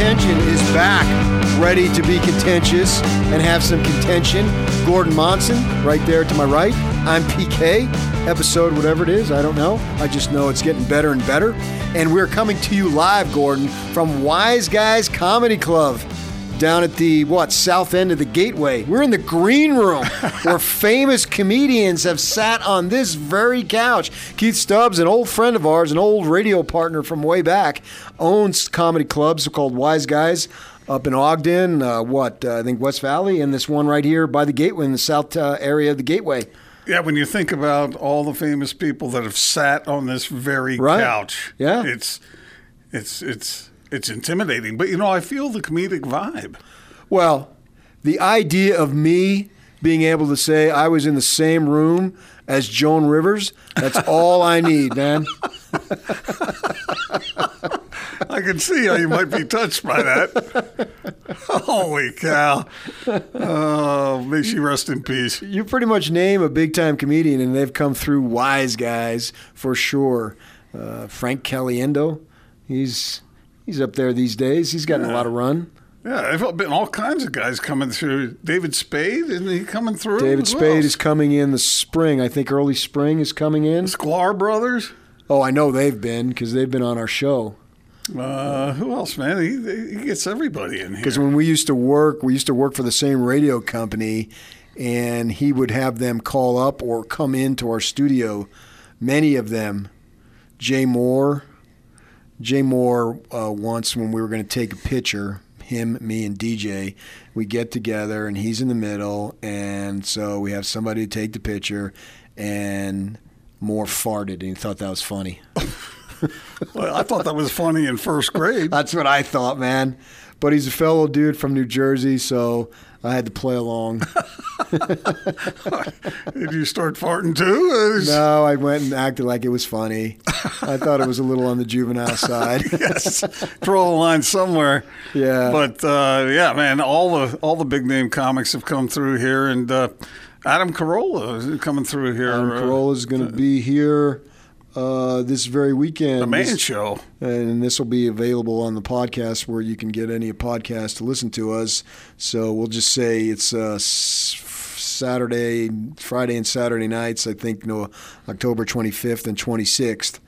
Contention is back, ready to be contentious and have some contention. Gordon Monson, right there to my right. I'm PK, episode whatever it is, I don't know. I just know it's getting better and better. And we're coming to you live, Gordon, from Wise Guys Comedy Club down at the what south end of the gateway we're in the green room where famous comedians have sat on this very couch keith stubbs an old friend of ours an old radio partner from way back owns comedy clubs called wise guys up in ogden uh, what uh, i think west valley and this one right here by the gateway in the south uh, area of the gateway Yeah, when you think about all the famous people that have sat on this very Right. couch, Yeah. it's it's it's it's intimidating. But you know, I feel the comedic vibe. Well, the idea of me being able to say I was in the same room as Joan Rivers, that's all I need, man. I can see how you might be touched by that. Holy cow! Oh, may she rest in peace. You pretty much name a big time comedian, and they've come through wise guys for sure. Uh, Frank Caliendo, he's he's up there these days. He's gotten a lot of run. Yeah, I've been all kinds of guys coming through. David Spade, isn't he coming through? David Spade well? is coming in the spring. I think early spring is coming in. Sklar Brothers. Oh, I know they've been because they've been on our show. Uh, who else, man? He, he gets everybody in here. Because when we used to work, we used to work for the same radio company, and he would have them call up or come into our studio. Many of them, Jay Mohr. Jay Mohr uh, once when we were going to take a picture, him, me, and DJ, we get together and he's in the middle, and so we have somebody to take the picture, and Mohr farted, and he thought that was funny. Well, I thought that was funny in first grade. That's what I thought, man. But he's a fellow dude from New Jersey, so I had to play along. Did you start farting too? Uh, No, I went and acted like it was funny. I thought it was a little on the juvenile side. yes, draw the line somewhere. Yeah. but uh, yeah, man, all the all the big name comics have come through here, and uh, Adam Carolla is coming through here. Adam uh, Carolla's going to be here uh, this very weekend. the man This- show. and this will be available on the podcast where you can get any podcast to listen to us. So we'll just say it's uh, Saturday, Friday, and Saturday nights. I think no, October 25th and 26th.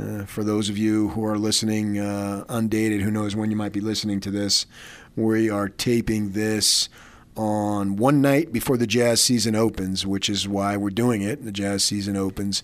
Uh, for those of you who are listening uh, undated, who knows when you might be listening to this, we are taping this on one night before the jazz season opens, which is why we're doing it. The jazz season opens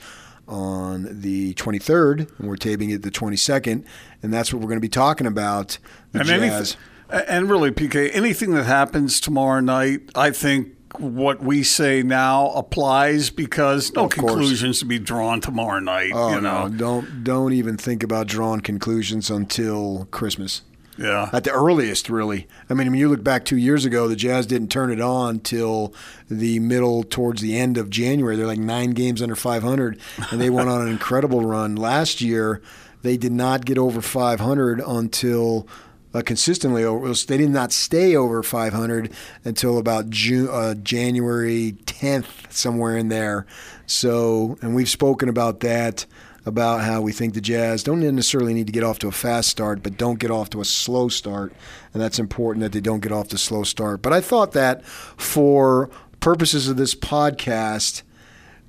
on the 23rd, and we're taping it the 22nd, and that's what we're going to be talking about. The And jazz. anything, and really, PK, anything that happens tomorrow night, I think what we say now applies because no conclusions to be drawn tomorrow night. Oh you know, no! Don't don't even think about drawing conclusions until Christmas. Yeah. At the earliest, really. I mean, when you look back two years ago, the Jazz didn't turn it on till the middle towards the end of January. They're like nine games under 500, and they went on an incredible run. Last year, they did not get over 500 until uh, consistently over. They did not stay over 500 until about June, uh, January 10th, somewhere in there. So, and we've spoken about that about how we think the Jazz don't necessarily need to get off to a fast start, but don't get off to a slow start. And that's important that they don't get off to a slow start. But I thought that for purposes of this podcast,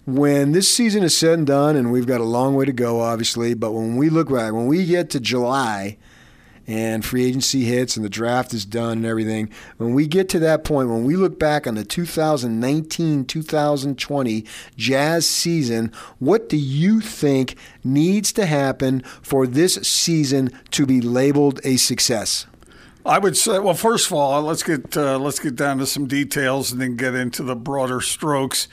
when this season is said and done, and we've got a long way to go, obviously, but when we look back, when we get to July, and free agency hits and the draft is done and everything, when we get to that point, when we look back on the 2019 2020 Jazz season, what do you think needs to happen for this season to be labeled a success? I would say, well, first of all, let's get uh, let's get down to some details and then get into the broader strokes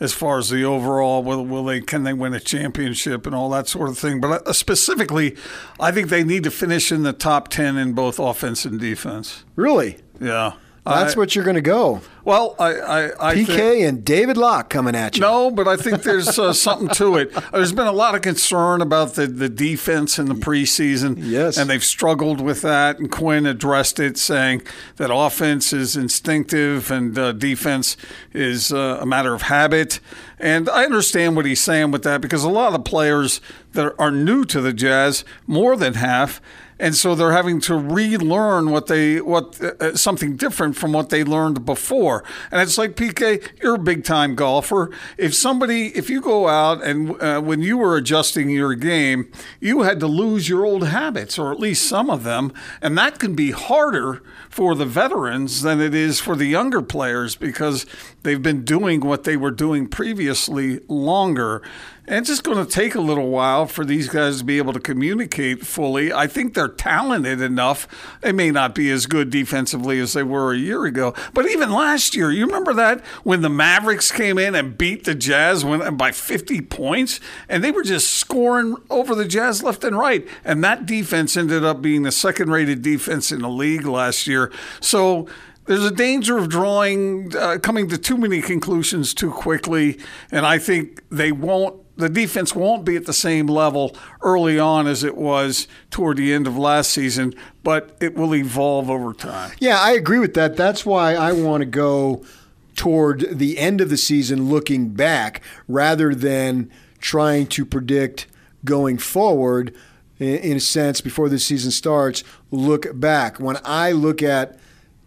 as far as the overall. Will, will they can they win a championship and all that sort of thing? But uh, specifically, I think they need to finish in the top ten in both offense and defense. Really? Yeah, That's I, what you're going to go. Well, I, I, I PK think, and David Locke coming at you. No, but I think there's uh, something to it. There's been a lot of concern about the, the defense in the preseason. Yes. And they've struggled with that. And Quinn addressed it, saying that offense is instinctive and uh, defense is uh, a matter of habit. And I understand what he's saying with that because a lot of the players that are new to the Jazz, more than half, and so they're having to relearn what they what uh, something different from what they learned before. And it's like PK, you're a big time golfer. If somebody, if you go out and uh, when you were adjusting your game, you had to lose your old habits or at least some of them, and that can be harder for the veterans than it is for the younger players because they've been doing what they were doing previously longer. And it's just going to take a little while for these guys to be able to communicate fully. I think they're talented enough. They may not be as good defensively as they were a year ago, but even last year, you remember that when the Mavericks came in and beat the Jazz by 50 points, and they were just scoring over the Jazz left and right, and that defense ended up being the second-rated defense in the league last year. So there's a danger of drawing, uh, coming to too many conclusions too quickly, and I think they won't. The defense won't be at the same level early on as it was toward the end of last season, but it will evolve over time. Yeah, I agree with that. That's why I want to go toward the end of the season looking back rather than trying to predict going forward in a sense before the season starts look back when i look at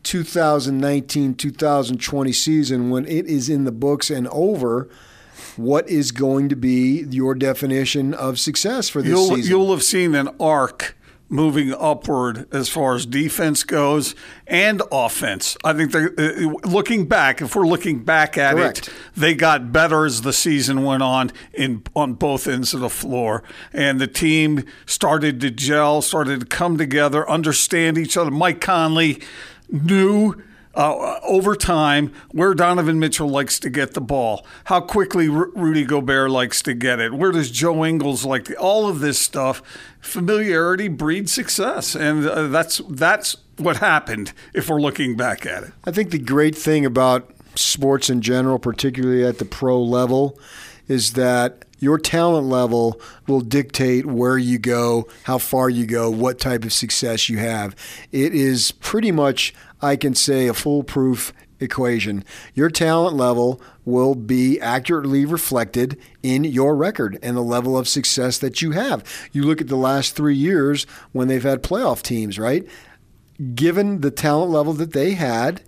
2019 2020 season when it is in the books and over what is going to be your definition of success for this you'll, season you'll have seen an arc moving upward as far as defense goes and offense. I think they uh, looking back, if we're looking back at Correct. it, they got better as the season went on in on both ends of the floor, and the team started to gel, started to come together, understand each other. Mike Conley knew uh, over time where Donovan Mitchell likes to get the ball, how quickly R- Rudy Gobert likes to get it, where does Joe Ingles like to, all of this stuff. Familiarity breeds success, and uh, that's that's what happened. If we're looking back at it, I think the great thing about sports in general, particularly at the pro level, is that your talent level will dictate where you go, how far you go, what type of success you have. It is pretty much, I can say, a foolproof equation. Your talent level will be accurately reflected in your record and the level of success that you have. You look at the last three years when they've had playoff teams, right? Given the talent level that they had,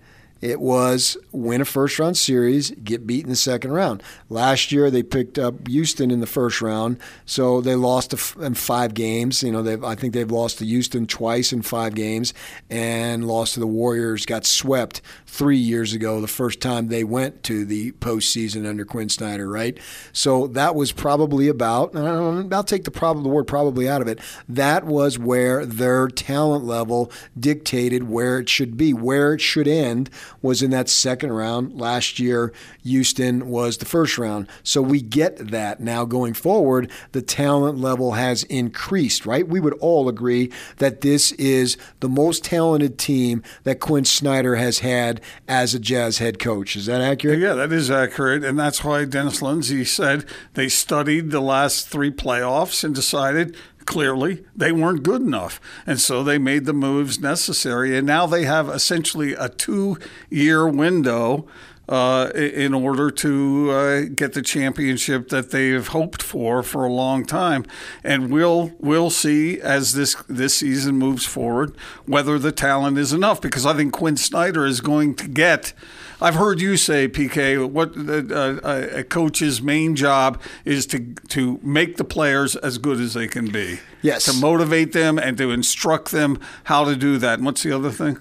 it was win a first round series, get beat in the second round. Last year they picked up Houston in the first round, so they lost in five games. You know, they've, I think they've lost to Houston twice in five games, and lost to the Warriors. Got swept three years ago, the first time they went to the postseason under Quinn Snyder. Right, so that was probably about. I'll take the problem, the word probably out of it. That was where their talent level dictated where it should be, where it should end was in that second round. Last year, Houston was the first round. So we get that now going forward. The talent level has increased, right? We would all agree that this is the most talented team that Quinn Snyder has had as a Jazz head coach. Is that accurate? Yeah, that is accurate. And that's why Dennis Lindsey said they studied the last three playoffs and decided clearly they weren't good enough. And so they made the moves necessary. And now they have essentially a two year window. Uh, in order to uh, get the championship that they've hoped for for a long time, and we'll we'll see as this this season moves forward whether the talent is enough. Because I think Quinn Snyder is going to get I've heard you say, PK, what uh, a coach's main job is to to make the players as good as they can be. Yes. To motivate them and to instruct them how to do that. And what's the other thing?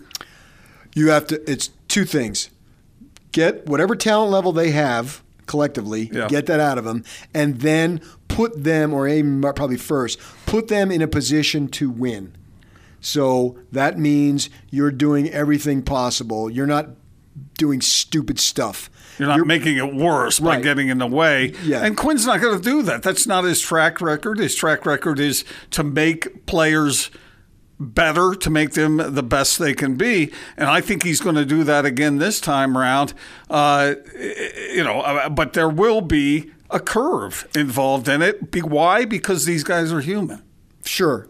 You have to. It's two things. Get whatever talent level they have collectively, Yeah. get that out of them, and then put them, or aim probably first, put them in a position to win. So that means you're doing everything possible. You're not doing stupid stuff. You're not making it worse by Right. getting in the way. Yeah. And Quinn's not going to do that. That's not his track record. His track record is to make players better to make them the best they can be. And I think he's going to do that again this time around. Uh, you know, uh, but there will be a curve involved in it. Why? Because these guys are human. Sure.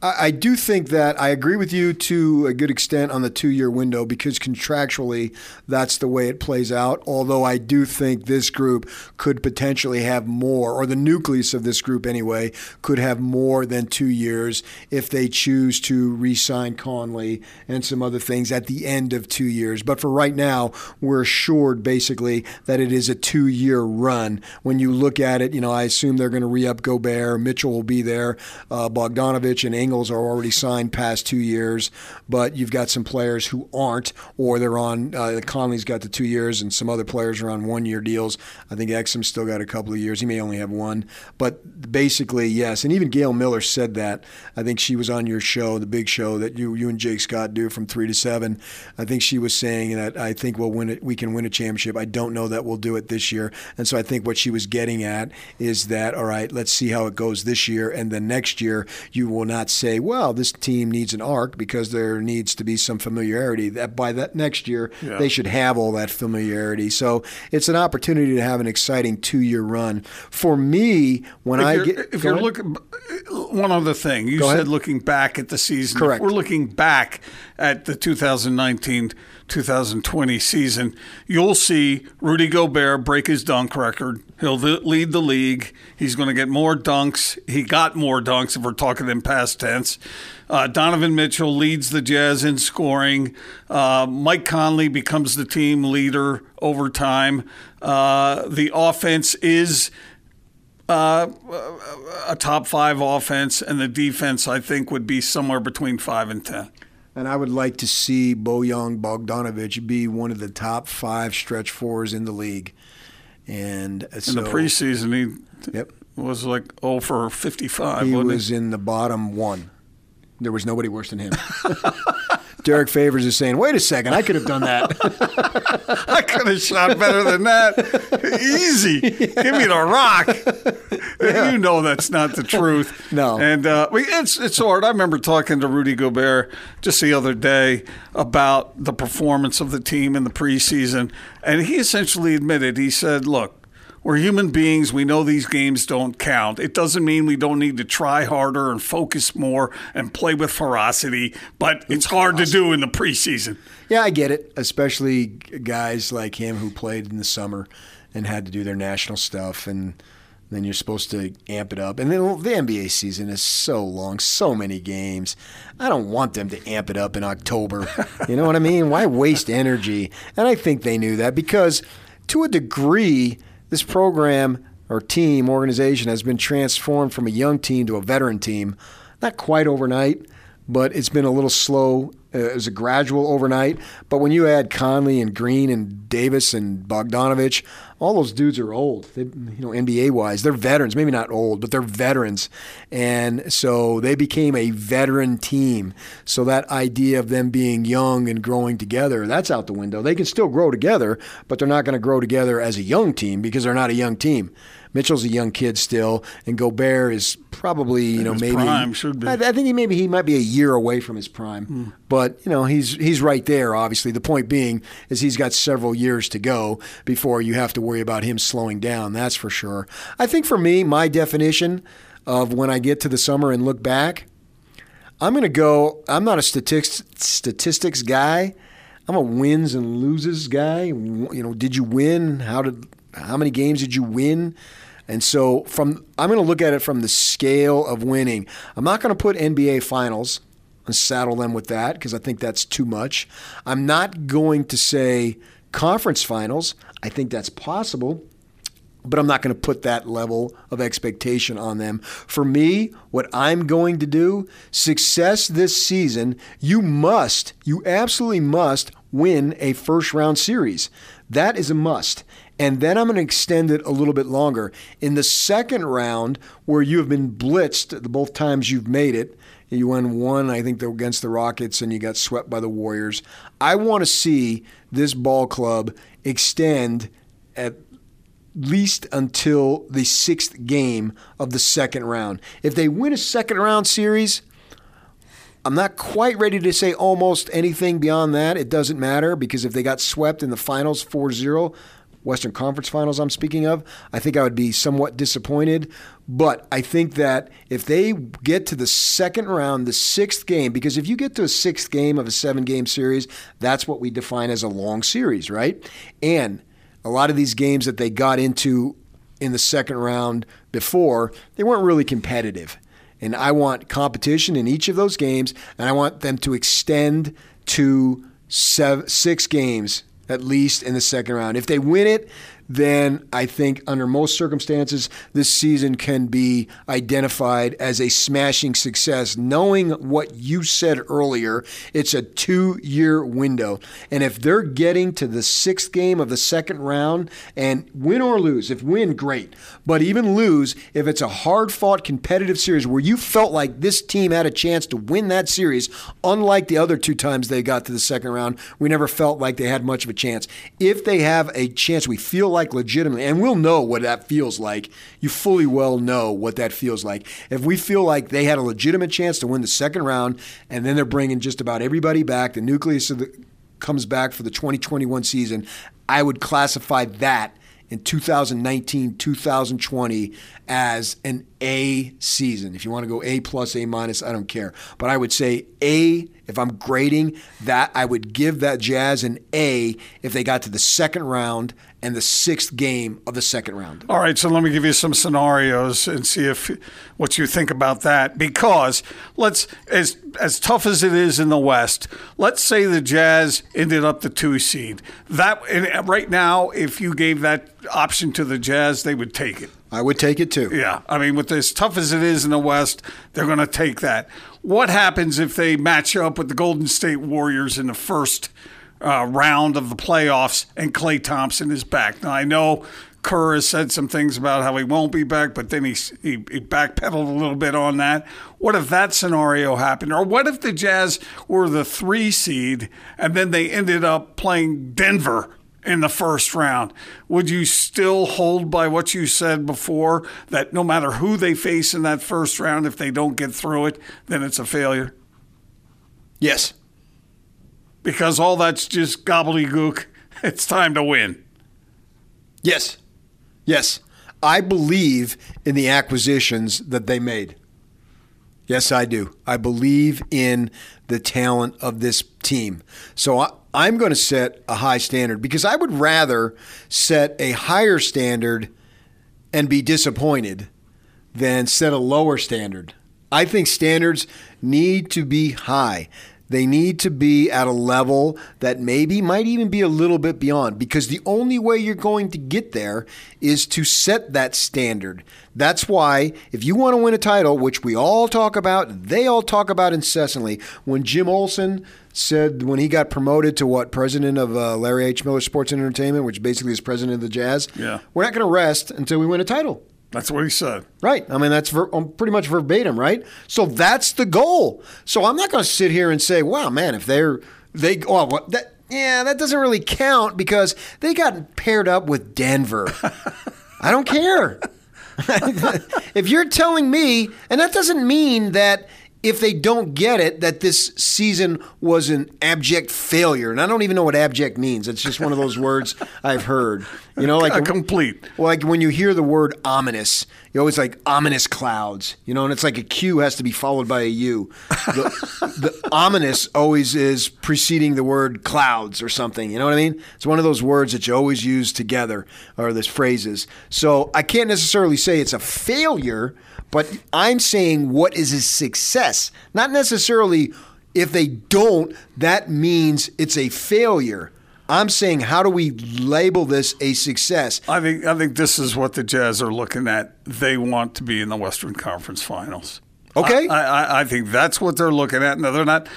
I do think that I agree with you to a good extent on the two year window because contractually that's the way it plays out. Although I do think this group could potentially have more, or the nucleus of this group anyway, could have more than two years if they choose to re sign Conley and some other things at the end of two years. But for right now, we're assured basically that it is a two year run. When you look at it, you know, I assume they're going to re up Gobert, Mitchell will be there, uh, Bogdanovic and Are already signed past two years, but you've got some players who aren't, or they're on. Uh, Conley's got the two years, and some other players are on one year deals. I think Exum's still got a couple of years. He may only have one, but basically, yes. And even Gail Miller said that. I think she was on your show, the big show that you you and Jake Scott do from three to seven. I think she was saying that I think we'll win it. We can win a championship. I don't know that we'll do it this year, and so I think what she was getting at is that all right, let's see how it goes this year, and then next year you will not say, well this team needs an arc because there needs to be some familiarity. That by that next year, yeah. they should have all that familiarity. So it's an opportunity to have an exciting two-year run. For me, when if I get if you're ahead. looking, one other thing you go said, ahead. looking back at the season. Correct. If we're looking back at the 2019 2020 season, you'll see Rudy Gobert break his dunk record. He'll lead the league. He's going to get more dunks. He got more dunks if we're talking in past tense. Uh, Donovan Mitchell leads the Jazz in scoring. Uh, Mike Conley becomes the team leader over time. Uh, the offense is. Uh, a top five offense, and the defense, I think, would be somewhere between five and ten. And I would like to see Bojan Bogdanovic be one of the top five stretch fours in the league. And so, in the preseason, he yep. was like 0 for 55. He was he? in the bottom one. There was nobody worse than him. Derrick Favors is saying, "Wait a second, I could have done that. I could have shot better than that. Easy, give me the rock." Yeah. You know that's not the truth. No, and uh, it's it's hard. I remember talking to Rudy Gobert just the other day about the performance of the team in the preseason, and he essentially admitted he said, "Look, we're human beings. We know these games don't count. It doesn't mean we don't need to try harder and focus more and play with ferocity, but it's hard to do in the preseason. Yeah, I get it, especially guys like him who played in the summer and had to do their national stuff and then you're supposed to amp it up. And then the NBA season is so long, so many games. I don't want them to amp it up in October. you know what I mean? Why waste energy? And I think they knew that because to a degree, this program or team organization has been transformed from a young team to a veteran team. Not quite overnight, but it's been a little slow. Uh, it was a gradual overnight. But when you add Conley and Green and Davis and Bogdanovic, all those dudes are old. They, you know, NBA wise, they're veterans. Maybe not old, but they're veterans, and so they became a veteran team. So that idea of them being young and growing together, that's out the window. They can still grow together, but they're not going to grow together as a young team because they're not a young team. Mitchell's a young kid still, and Gobert is probably you know maybe prime should be. I, I, think he maybe he might be a year away from his prime, mm. but you know he's he's right there. Obviously, the point being is he's got several years to go before you have to worry about him slowing down. That's for sure. I think for me, my definition of when I get to the summer and look back, I'm going to go. I'm not a statistics statistics guy. I'm a wins and loses guy. You know, did you win? How did how many games did you win? And so from I'm going to look at it from the scale of winning. I'm not going to put NBA finals and saddle them with that because I think that's too much. I'm not going to say conference finals. I think that's possible but I'm not going to put that level of expectation on them. For me, what I'm going to do, success this season, you must, you absolutely must win a first round series. That is a must. And then I'm going to extend it a little bit longer. In the second round, where you have been blitzed both times you've made it, you won one, I think, against the Rockets, and you got swept by the Warriors. I want to see this ball club extend at least until the sixth game of the second round. If they win a second round series, I'm not quite ready to say almost anything beyond that. It doesn't matter because if they got swept in the finals 4 0, Western Conference Finals, I'm speaking of, I think I would be somewhat disappointed. But I think that if they get to the second round, the sixth game, because if you get to a sixth game of a seven game series, that's what we define as a long series, right? And a lot of these games that they got into in the second round before, they weren't really competitive. And I want competition in each of those games, and I want them to extend to seven, six games at least in the second round. If they win it, then I think under most circumstances, this season can be identified as a smashing success. Knowing what you said earlier, it's a two year window. And if they're getting to the sixth game of the second round and win or lose, if win, great. But even lose, if it's a hard fought competitive series where you felt like this team had a chance to win that series, unlike the other two times they got to the second round, we never felt like they had much of a chance. If they have a chance, we feel like like legitimately, and we'll know what that feels like. You fully well know what that feels like. If we feel like they had a legitimate chance to win the second round, and then they're bringing just about everybody back, the nucleus of the, comes back for the 2021 season, I would classify that in 2019 2020 as an A season. If you want to go A plus, A minus, I don't care. But I would say A, if I'm grading that, I would give that Jazz an A if they got to the second round and the sixth game of the second round. All right, so let me give you some scenarios and see if what you think about that. Because let's as as tough as it is in the West, let's say the Jazz ended up the two seed. That right now, if you gave that option to the Jazz, they would take it. I would take it too. Yeah, I mean, with as tough as it is in the West, they're going to take that. What happens if they match up with the Golden State Warriors in the first? Uh, round of the playoffs, and Klay Thompson is back. Now I know Kerr has said some things about how he won't be back, but then he, he, he backpedaled a little bit on that. What if that scenario happened? Or what if the Jazz were the three seed and then they ended up playing Denver in the first round? Would you still hold by what you said before that no matter who they face in that first round, if they don't get through it, then it's a failure? Yes because all that's just gobbledygook. It's time to win. Yes. Yes. I believe in the acquisitions that they made. Yes, I do. I believe in the talent of this team. So I, am going to set a high standard because I would rather set a higher standard and be disappointed than set a lower standard. I think standards need to be high. They need to be at a level that maybe might even be a little bit beyond because the only way you're going to get there is to set that standard. That's why, if you want to win a title, which we all talk about, they all talk about incessantly, when Jim Olson said when he got promoted to what president of uh, Larry H. Miller Sports and Entertainment, which basically is president of the Jazz, yeah. we're not going to rest until we win a title. That's what he said. Right. I mean, that's ver- um, pretty much verbatim, right? So that's the goal. So I'm not going to sit here and say, "Wow, man, if they're they oh what that yeah, that doesn't really count because they got paired up with Denver." I don't care. if you're telling me, and that doesn't mean that if they don't get it, that this season was an abject failure. And I don't even know what abject means. It's just one of those words I've heard. You know, like a complete. Well, Like when you hear the word ominous, you always like ominous clouds. You know, and it's like a Q has to be followed by a U. The, the ominous always is preceding the word clouds or something. You know what I mean? It's one of those words that you always use together, or those phrases. So I can't necessarily say it's a failure but I'm saying what is a success, not necessarily if they don't, that means it's a failure. I'm saying, how do we label this a success? I think I think this is what the Jazz are looking at. They want to be in the Western Conference Finals. Okay, I, I, I think that's what they're looking at. Now they're not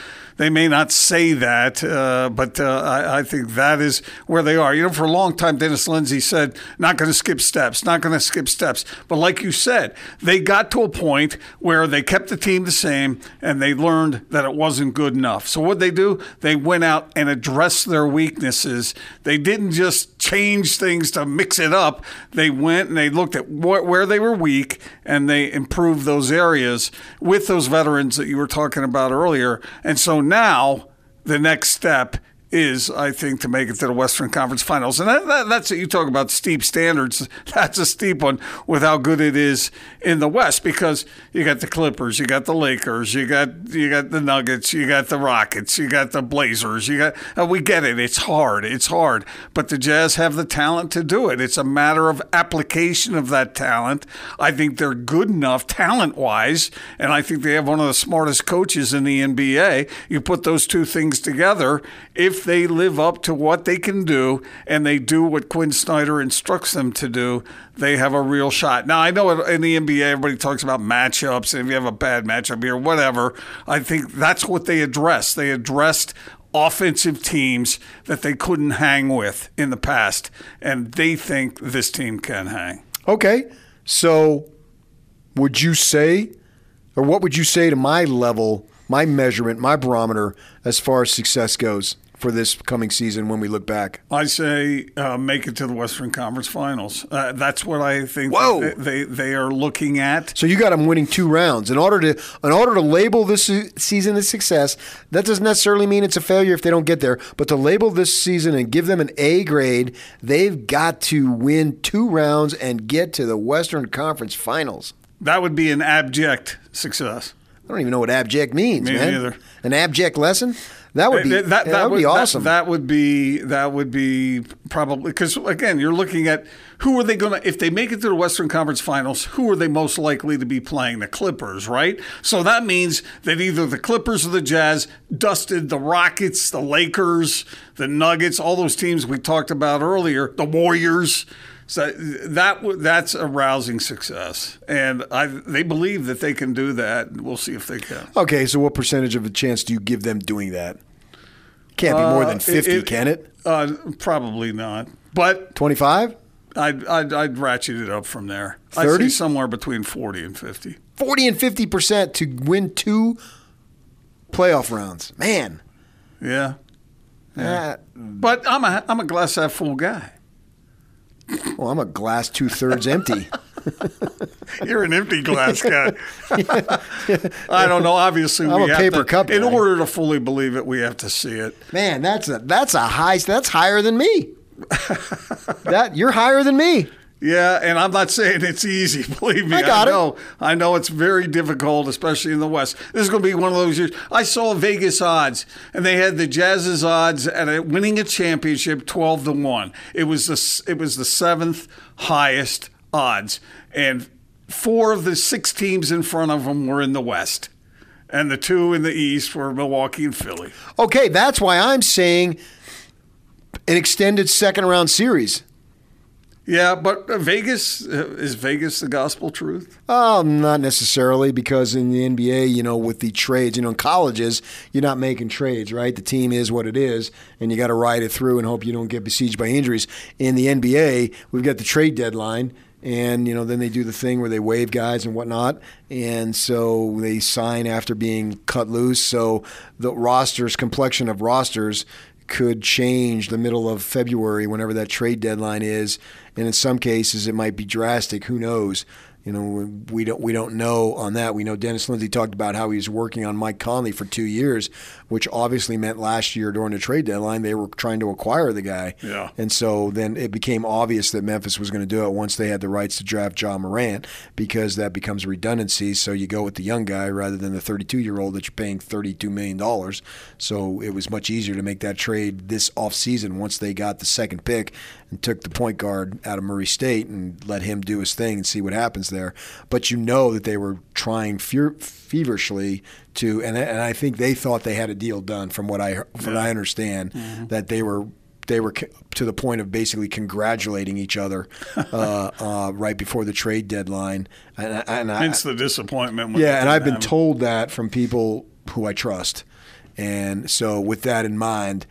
they may not say that, uh, but uh, I, I, think that is where they are. You know, for a long time, Dennis Lindsey said, not going to skip steps, not going to skip steps. But like you said, they got to a point where they kept the team the same and they learned that it wasn't good enough. So what they do? They went out and addressed their weaknesses. They didn't just change things to mix it up. They went and they looked at wh- where they were weak and they improved those areas with those veterans that you were talking about earlier. And so now the next step is, I think, to make it to the Western Conference Finals. And that, that, that's it. You talk about steep standards. That's a steep one with how good it is in the West because you got the Clippers, you got the Lakers, you got you got the Nuggets, you got the Rockets, you got the Blazers. You got we get it. It's hard. It's hard. But the Jazz have the talent to do it. It's a matter of application of that talent. I think they're good enough talent wise, and I think they have one of the smartest coaches in the NBA. You put those two things together, if they live up to what they can do and they do what Quinn Snyder instructs them to do, they have a real shot. Now, I know in the NBA, everybody talks about matchups, and if you have a bad matchup here, whatever, I think that's what they addressed. They addressed offensive teams that they couldn't hang with in the past, and they think this team can hang. Okay. So, would you say, or what would you say to my level, my measurement, my barometer as far as success goes? For this coming season when we look back? I say uh, make it to the Western Conference Finals. Uh, that's what I think. Whoa. They, they, they are looking at. So you got them winning two rounds in order to in order to label this season a success. That doesn't necessarily mean it's a failure if they don't get there, but to label this season and give them an A grade, they've got to win two rounds and get to the Western Conference Finals. That would be an abject success. I don't even know what abject means, Me man. neither. An abject lesson? That would be that, that, that would be awesome. That, that, would be that would be probably because again, you're looking at who are they going to if they make it to the Western Conference Finals, who are they most likely to be playing? The Clippers, right? So that means that either the Clippers or the Jazz dusted the Rockets, the Lakers, the Nuggets, all those teams we talked about earlier, the Warriors. So that that's a rousing success, and I, they believe that they can do that. We'll see if they can. Okay, so what percentage of a chance do you give them doing that? Can't be more than uh, fifty, it, can it? Uh, probably not, but twenty-five. I'd, I'd, I'd ratchet it up from there. Thirty, somewhere between forty and fifty. Forty and fifty percent to win two playoff rounds, man. Yeah, yeah. Uh, but I'm a I'm a glass half full guy. Well, I'm a glass two thirds empty. You're an empty glass guy. I don't know. Obviously, I'm a paper to, cup. In guy. order to fully believe it, we have to see it. Man, that's a that's a high. That's higher than me. that you're higher than me. Yeah, and I'm not saying it's easy. Believe me, I, got I know. It. I know it's very difficult, especially in the West. This is going to be one of those years. I saw Vegas odds, and they had the Jazz's odds at a, winning a championship, twelve to one. It was the it was the seventh highest odds, and four of the six teams in front of them were in the West, and the two in the East were Milwaukee and Philly. Okay, that's why I'm saying an extended second round series. Yeah, but Vegas uh, is Vegas the gospel truth? Oh, not necessarily, because in the NBA, you know, with the trades, you know, in colleges, you're not making trades, right? The team is what it is, and you got to ride it through and hope you don't get besieged by injuries. In the NBA, we've got the trade deadline, and you know, then they do the thing where they waive guys and whatnot, and so they sign after being cut loose. So the rosters, complexion of rosters, could change the middle of February, whenever that trade deadline is, and in some cases it might be drastic. Who knows? You know, we don't we don't know on that. We know Dennis Lindsey talked about how he was working on Mike Conley for two years, which obviously meant last year during the trade deadline they were trying to acquire the guy. Yeah. And so then it became obvious that Memphis was going to do it once they had the rights to draft Ja Morant because that becomes redundancy. So you go with the young guy rather than the 32 year old that you're paying 32 million dollars. So it was much easier to make that trade this offseason once they got the second pick and took the point guard out of Murray State and let him do his thing and see what happens there. But you know that they were trying feverishly to, and, and I think they thought they had a deal done from what I from what I understand mm-hmm. that they were they were to the point of basically congratulating each other uh, uh, right before the trade deadline. And, and Hence I, the disappointment. yeah, and I've been told that from people who I trust. And so, with that in mind,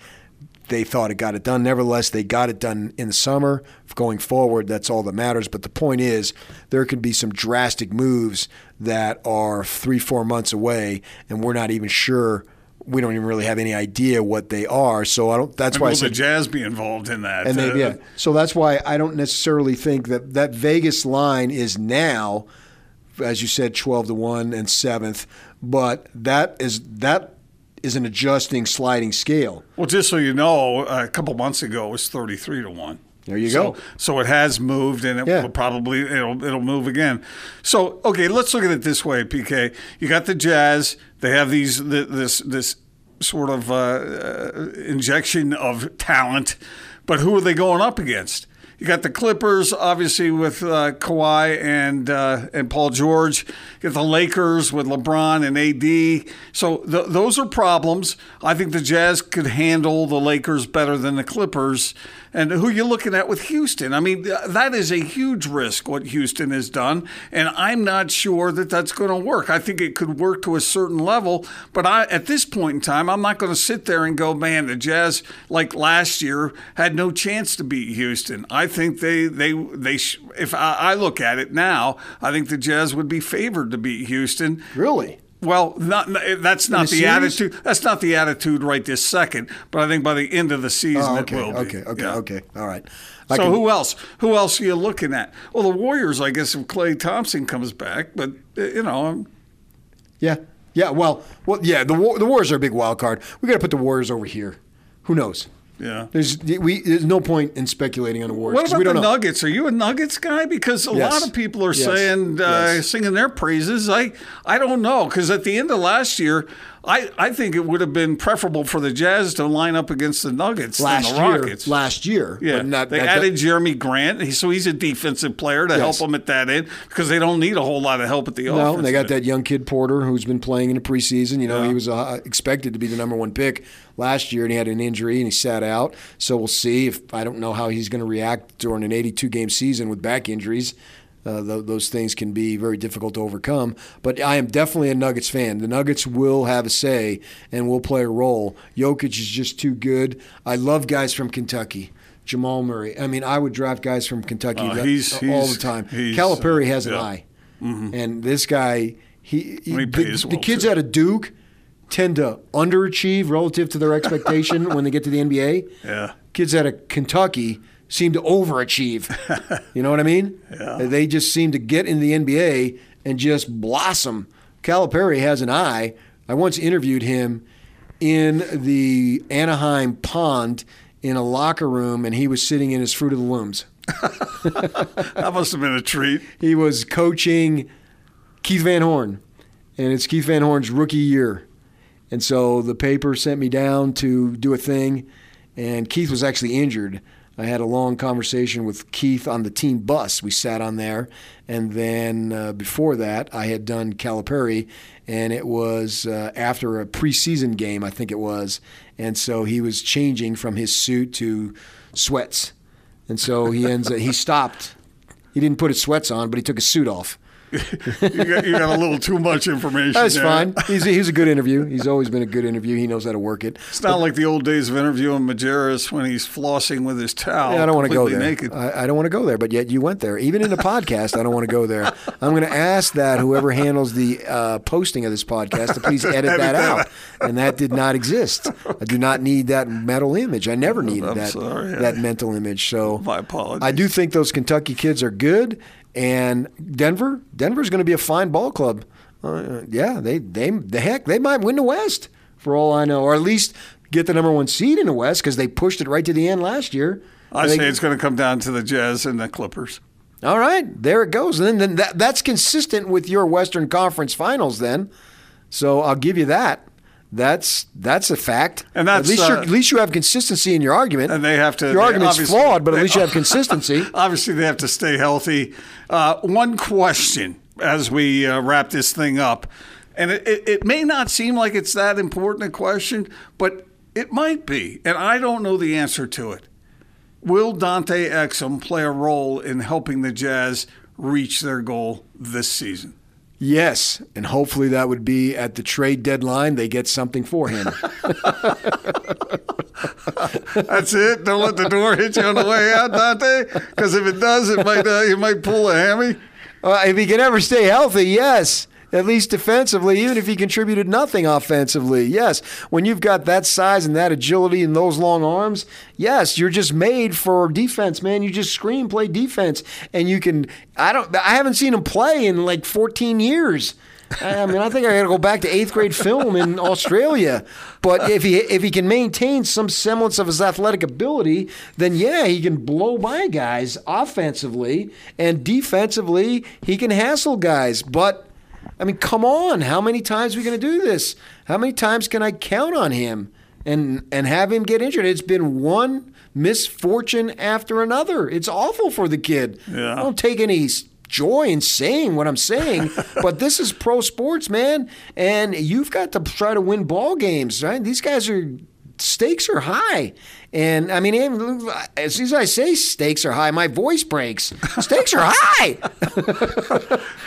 they thought it got it done. Nevertheless, they got it done in the summer. Going forward, that's all that matters. But the point is, there could be some drastic moves that are three, four months away, and we're not even sure we don't even really have any idea what they are. So I don't. That's And why I will the said Jazz be involved in that? and they, Uh, yeah. So that's why I don't necessarily think that that Vegas line is now, as you said, twelve to one and seventh. But that is that is an adjusting sliding scale. Well, just so you know, a couple months ago it was thirty-three to one. There you so, go. So it has moved, and it Yeah. will probably it'll it'll move again. So okay, let's look at it this way, PK. You got the Jazz. They have these this this sort of uh, uh, injection of talent, but who are they going up against? You got the Clippers, obviously with uh, Kawhi and uh, and Paul George. You got the Lakers with LeBron and AD. So th- those are problems. I think the Jazz could handle the Lakers better than the Clippers. And who you looking at with Houston? I mean, that is a huge risk what Houston has done, and I'm not sure that that's going to work. I think it could work to a certain level, but I, at this point in time, I'm not going to sit there and go, man, the Jazz like last year had no chance to beat Houston. I think they they they if I, I look at it now, I think the Jazz would be favored to beat Houston. Really? Well, not, that's not the the, attitude. That's not the attitude right this second. But I think by the end of the season, Oh, it okay. will be. Okay. Okay. Yeah. Okay. All right. I So can- who else? Who else are you looking at? Well, the Warriors, I guess, if Klay Thompson comes back, but uh, you know, um, Yeah. Yeah. Well. Well. Yeah. The War- the Warriors are a big wild card. We got to put the Warriors over here. Who knows? Yeah. There's we. There's no point in speculating on the Warriors What about we the don't know. Nuggets? Are you a Nuggets guy? Because a Yes. lot of people are Yes. saying, uh, Yes. singing their praises. I, I don't know. Because at the end of last year, I, I think it would have been preferable for the Jazz to line up against the Nuggets Last the year. Rockets. Last year. Yeah, But not, they that- added Jerami Grant, so he's a defensive player to help them at that end because they don't need a whole lot of help at the No, offense. and they got that young kid Porter who's been playing in the preseason. You know, Yeah. he was uh, expected to be the number one pick last year, and he had an injury and he sat out. So we'll see if I don't know how he's going to react during an 82 game season with back injuries. Uh, th- those things can be very difficult to overcome. But I am definitely a Nuggets fan. The Nuggets will have a say and will play a role. Jokic is just too good. I love guys from Kentucky. Jamal Murray. I mean, I would draft guys from Kentucky that- he's- all he's- the time. Calipari uh, has an eye. And this guy, he, he- He the, pays the kids too. out of Duke tend to underachieve relative to their expectation when they get to the NBA. Yeah. Kids out of Kentucky seem to overachieve. you know what I mean? Yeah. They just seem to get in the NBA and just blossom. Calipari has an eye. I once interviewed him in the Anaheim pond in a locker room, and he was sitting in his Fruit of the Looms. That must have been a treat. He was coaching Keith Van Horn, and it's Keith Van Horn's rookie year. And so the paper sent me down to do a thing, and Keith was actually injured. I had a long conversation with Keith on the team bus. We sat on there, and then uh, before that, I had done Calipari, and it was uh, after a preseason game, I think it was, and so he was changing from his suit to sweats, and so he ends. he stopped. He didn't put his sweats on, but he took his suit off. You got, you got a little too much information. That's there. fine. He's a, he's a good interview. He's always been a good interview. He knows how to work it. It's not like the old days of interviewing Majerus when he's flossing with his towel. Yeah, I don't want to go there. Naked. I, I don't want to go there, but yet you went there. Even in the podcast, I don't want to go there. I'm going to ask that whoever handles the uh, posting of this podcast to please edit, Edit that, that out. And that did not exist. I do not need that mental image. I never needed I'm that sorry. that mental image. So My apologies. I do think those Kentucky kids are good, and Denver, Denver's going to be a fine ball club. Uh, yeah, they they the heck they might win the West for all I know, or at least get the number one seed in the West because they pushed it right to the end last year. I say it's going to come down to the Jazz and the Clippers. all right, there it goes. And then, then that, that's consistent with your Western Conference Finals. Then, so I'll give you that. That's that's a fact. And that's, at least uh, at least you have consistency in your argument. And they have to. your argument's flawed, but at they- least you have consistency. Obviously, they have to stay healthy. Uh, one question as we uh, wrap this thing up, and it, it, it may not seem like it's that important a question, but it might be, and I don't know the answer to it. Will Dante Exum play a role in helping the Jazz reach their goal this season? Yes, and hopefully that would be at the trade deadline. They get something for him. That's it. Don't let the door hit you on the way out, Dante, because if it does, it might uh, you might pull a hammy. Uh, if he can ever stay healthy, yes. At least defensively, even if he contributed nothing offensively. Yes, when you've got that size and that agility and those long arms, yes, you're just made for defense, man. You just scream, play defense, and you can. I don't. I haven't seen him play in like 14 years. I mean, I think I got to go back to eighth grade film in Australia. But if he if he can maintain some semblance of his athletic ability, then yeah, he can blow by guys offensively and defensively. He can hassle guys. But I mean, come on, how many times are we going to do this? How many times can I count on him and and have him get injured? It's been one misfortune after another. It's awful for the kid. Yeah. I don't take any joy in saying what I'm saying, but this is pro sports, man, and you've got to try to win ball games, right? These guys are stakes are high. And I mean, as soon as I say stakes are high, my voice breaks. Stakes are high.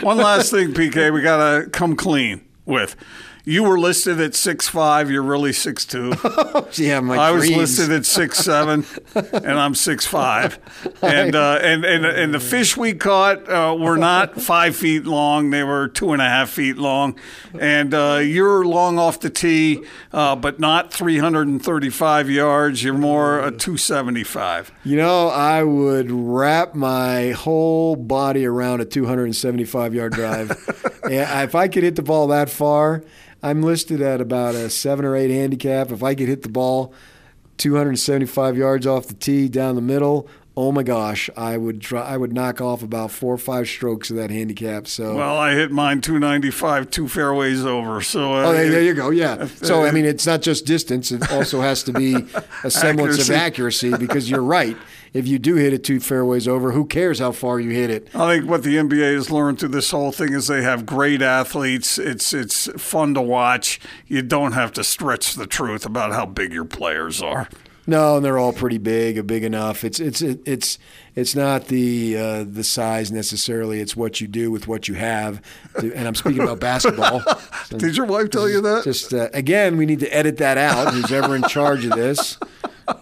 One last thing, PK, we got to come clean with you were listed at six five. You're really six two. yeah, my I dreams. was listed at six seven, and I'm six five. And uh, and and and the fish we caught uh, were not five feet long. They were two and a half feet long. And uh, you're long off the tee, uh, but not 335 yards. You're more a 275. You know, I would wrap my whole body around a 275 yard drive. and if I could hit the ball that far, I'm listed at about a seven or eight handicap. If I could hit the ball 275 yards off the tee down the middle, oh my gosh, I would try. I would knock off about four or five strokes of that handicap. So, Well, I hit mine 295, two fairways over. So uh, oh, there, there you go. Yeah. So I mean, it's not just distance; it also has to be a semblance of accuracy. Because you're right. If you do hit it two fairways over, who cares how far you hit it? I think what the NBA has learned through this whole thing is they have great athletes. It's it's fun to watch. You don't have to stretch the truth about how big your players are. No, and they're all pretty big, big enough. It's it's it's it's not the uh, the size necessarily. It's what you do with what you have. And I'm speaking about basketball. So Did your wife tell you that? just uh, again, we need to edit that out. Who's ever in charge of this?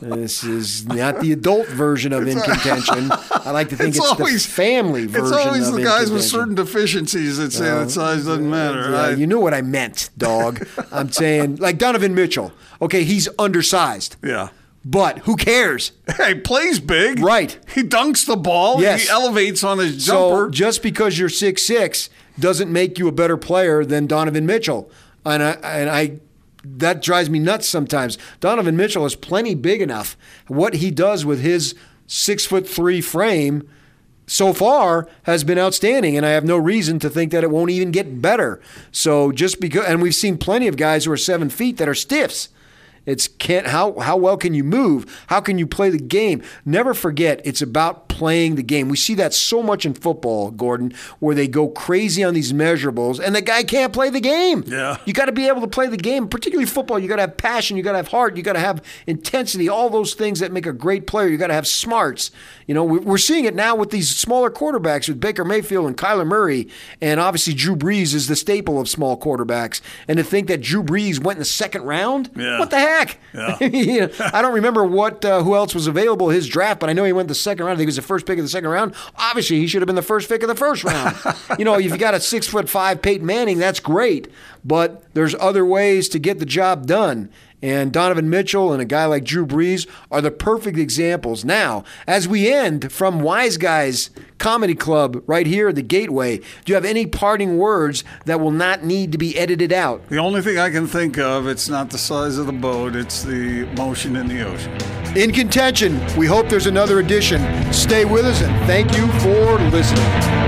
This is not the adult version of in contention. I like to think It's it's, always- the family version. It's always the guys with certain deficiencies that say that size doesn't matter. Yeah, you knew what I meant, dog. I'm saying like Donovan Mitchell. Okay, he's undersized, yeah. But who cares? Hey, plays big. Right. He dunks the ball. Yes. He elevates on his jumper. So just because you're six six doesn't make you a better player than Donovan Mitchell. And I and I that drives me nuts sometimes. Donovan Mitchell is plenty big enough. What he does with his six foot three frame so far has been outstanding, and I have no reason to think that it won't even get better. So just because, and we've seen plenty of guys who are seven feet that are stiffs. It's can't how how well can you move? How can you play the game? Never forget, it's about playing the game. We see that so much in football, Gordon, where they go crazy on these measurables, and the guy can't play the game. Yeah. you got to be able to play the game, particularly football. You got to have passion, you got to have heart, you got to have intensity. All those things that make a great player. You got to have smarts. You know, we- we're seeing it now with these smaller quarterbacks with Baker Mayfield and Kyler Murray, and obviously Drew Brees is the staple of small quarterbacks. And to think that Drew Brees went in the second round, Yeah. what the heck? Yeah. You know, I don't remember what uh, who else was available his draft, but I know he went the second round. I think he was the first pick of the second round. Obviously, he should have been the first pick of the first round. you know, if you've got a six foot five Peyton Manning, that's great, but there's other ways to get the job done. And Donovan Mitchell and a guy like Drew Brees are the perfect examples. Now, as we end from Wise Guys Comedy Club right here at the Gateway, do you have any parting words that will not need to be edited out? the only thing I can think of, it's not the size of the boat, it's the motion in the ocean. In contention, we hope there's another edition. Stay with us and thank you for listening.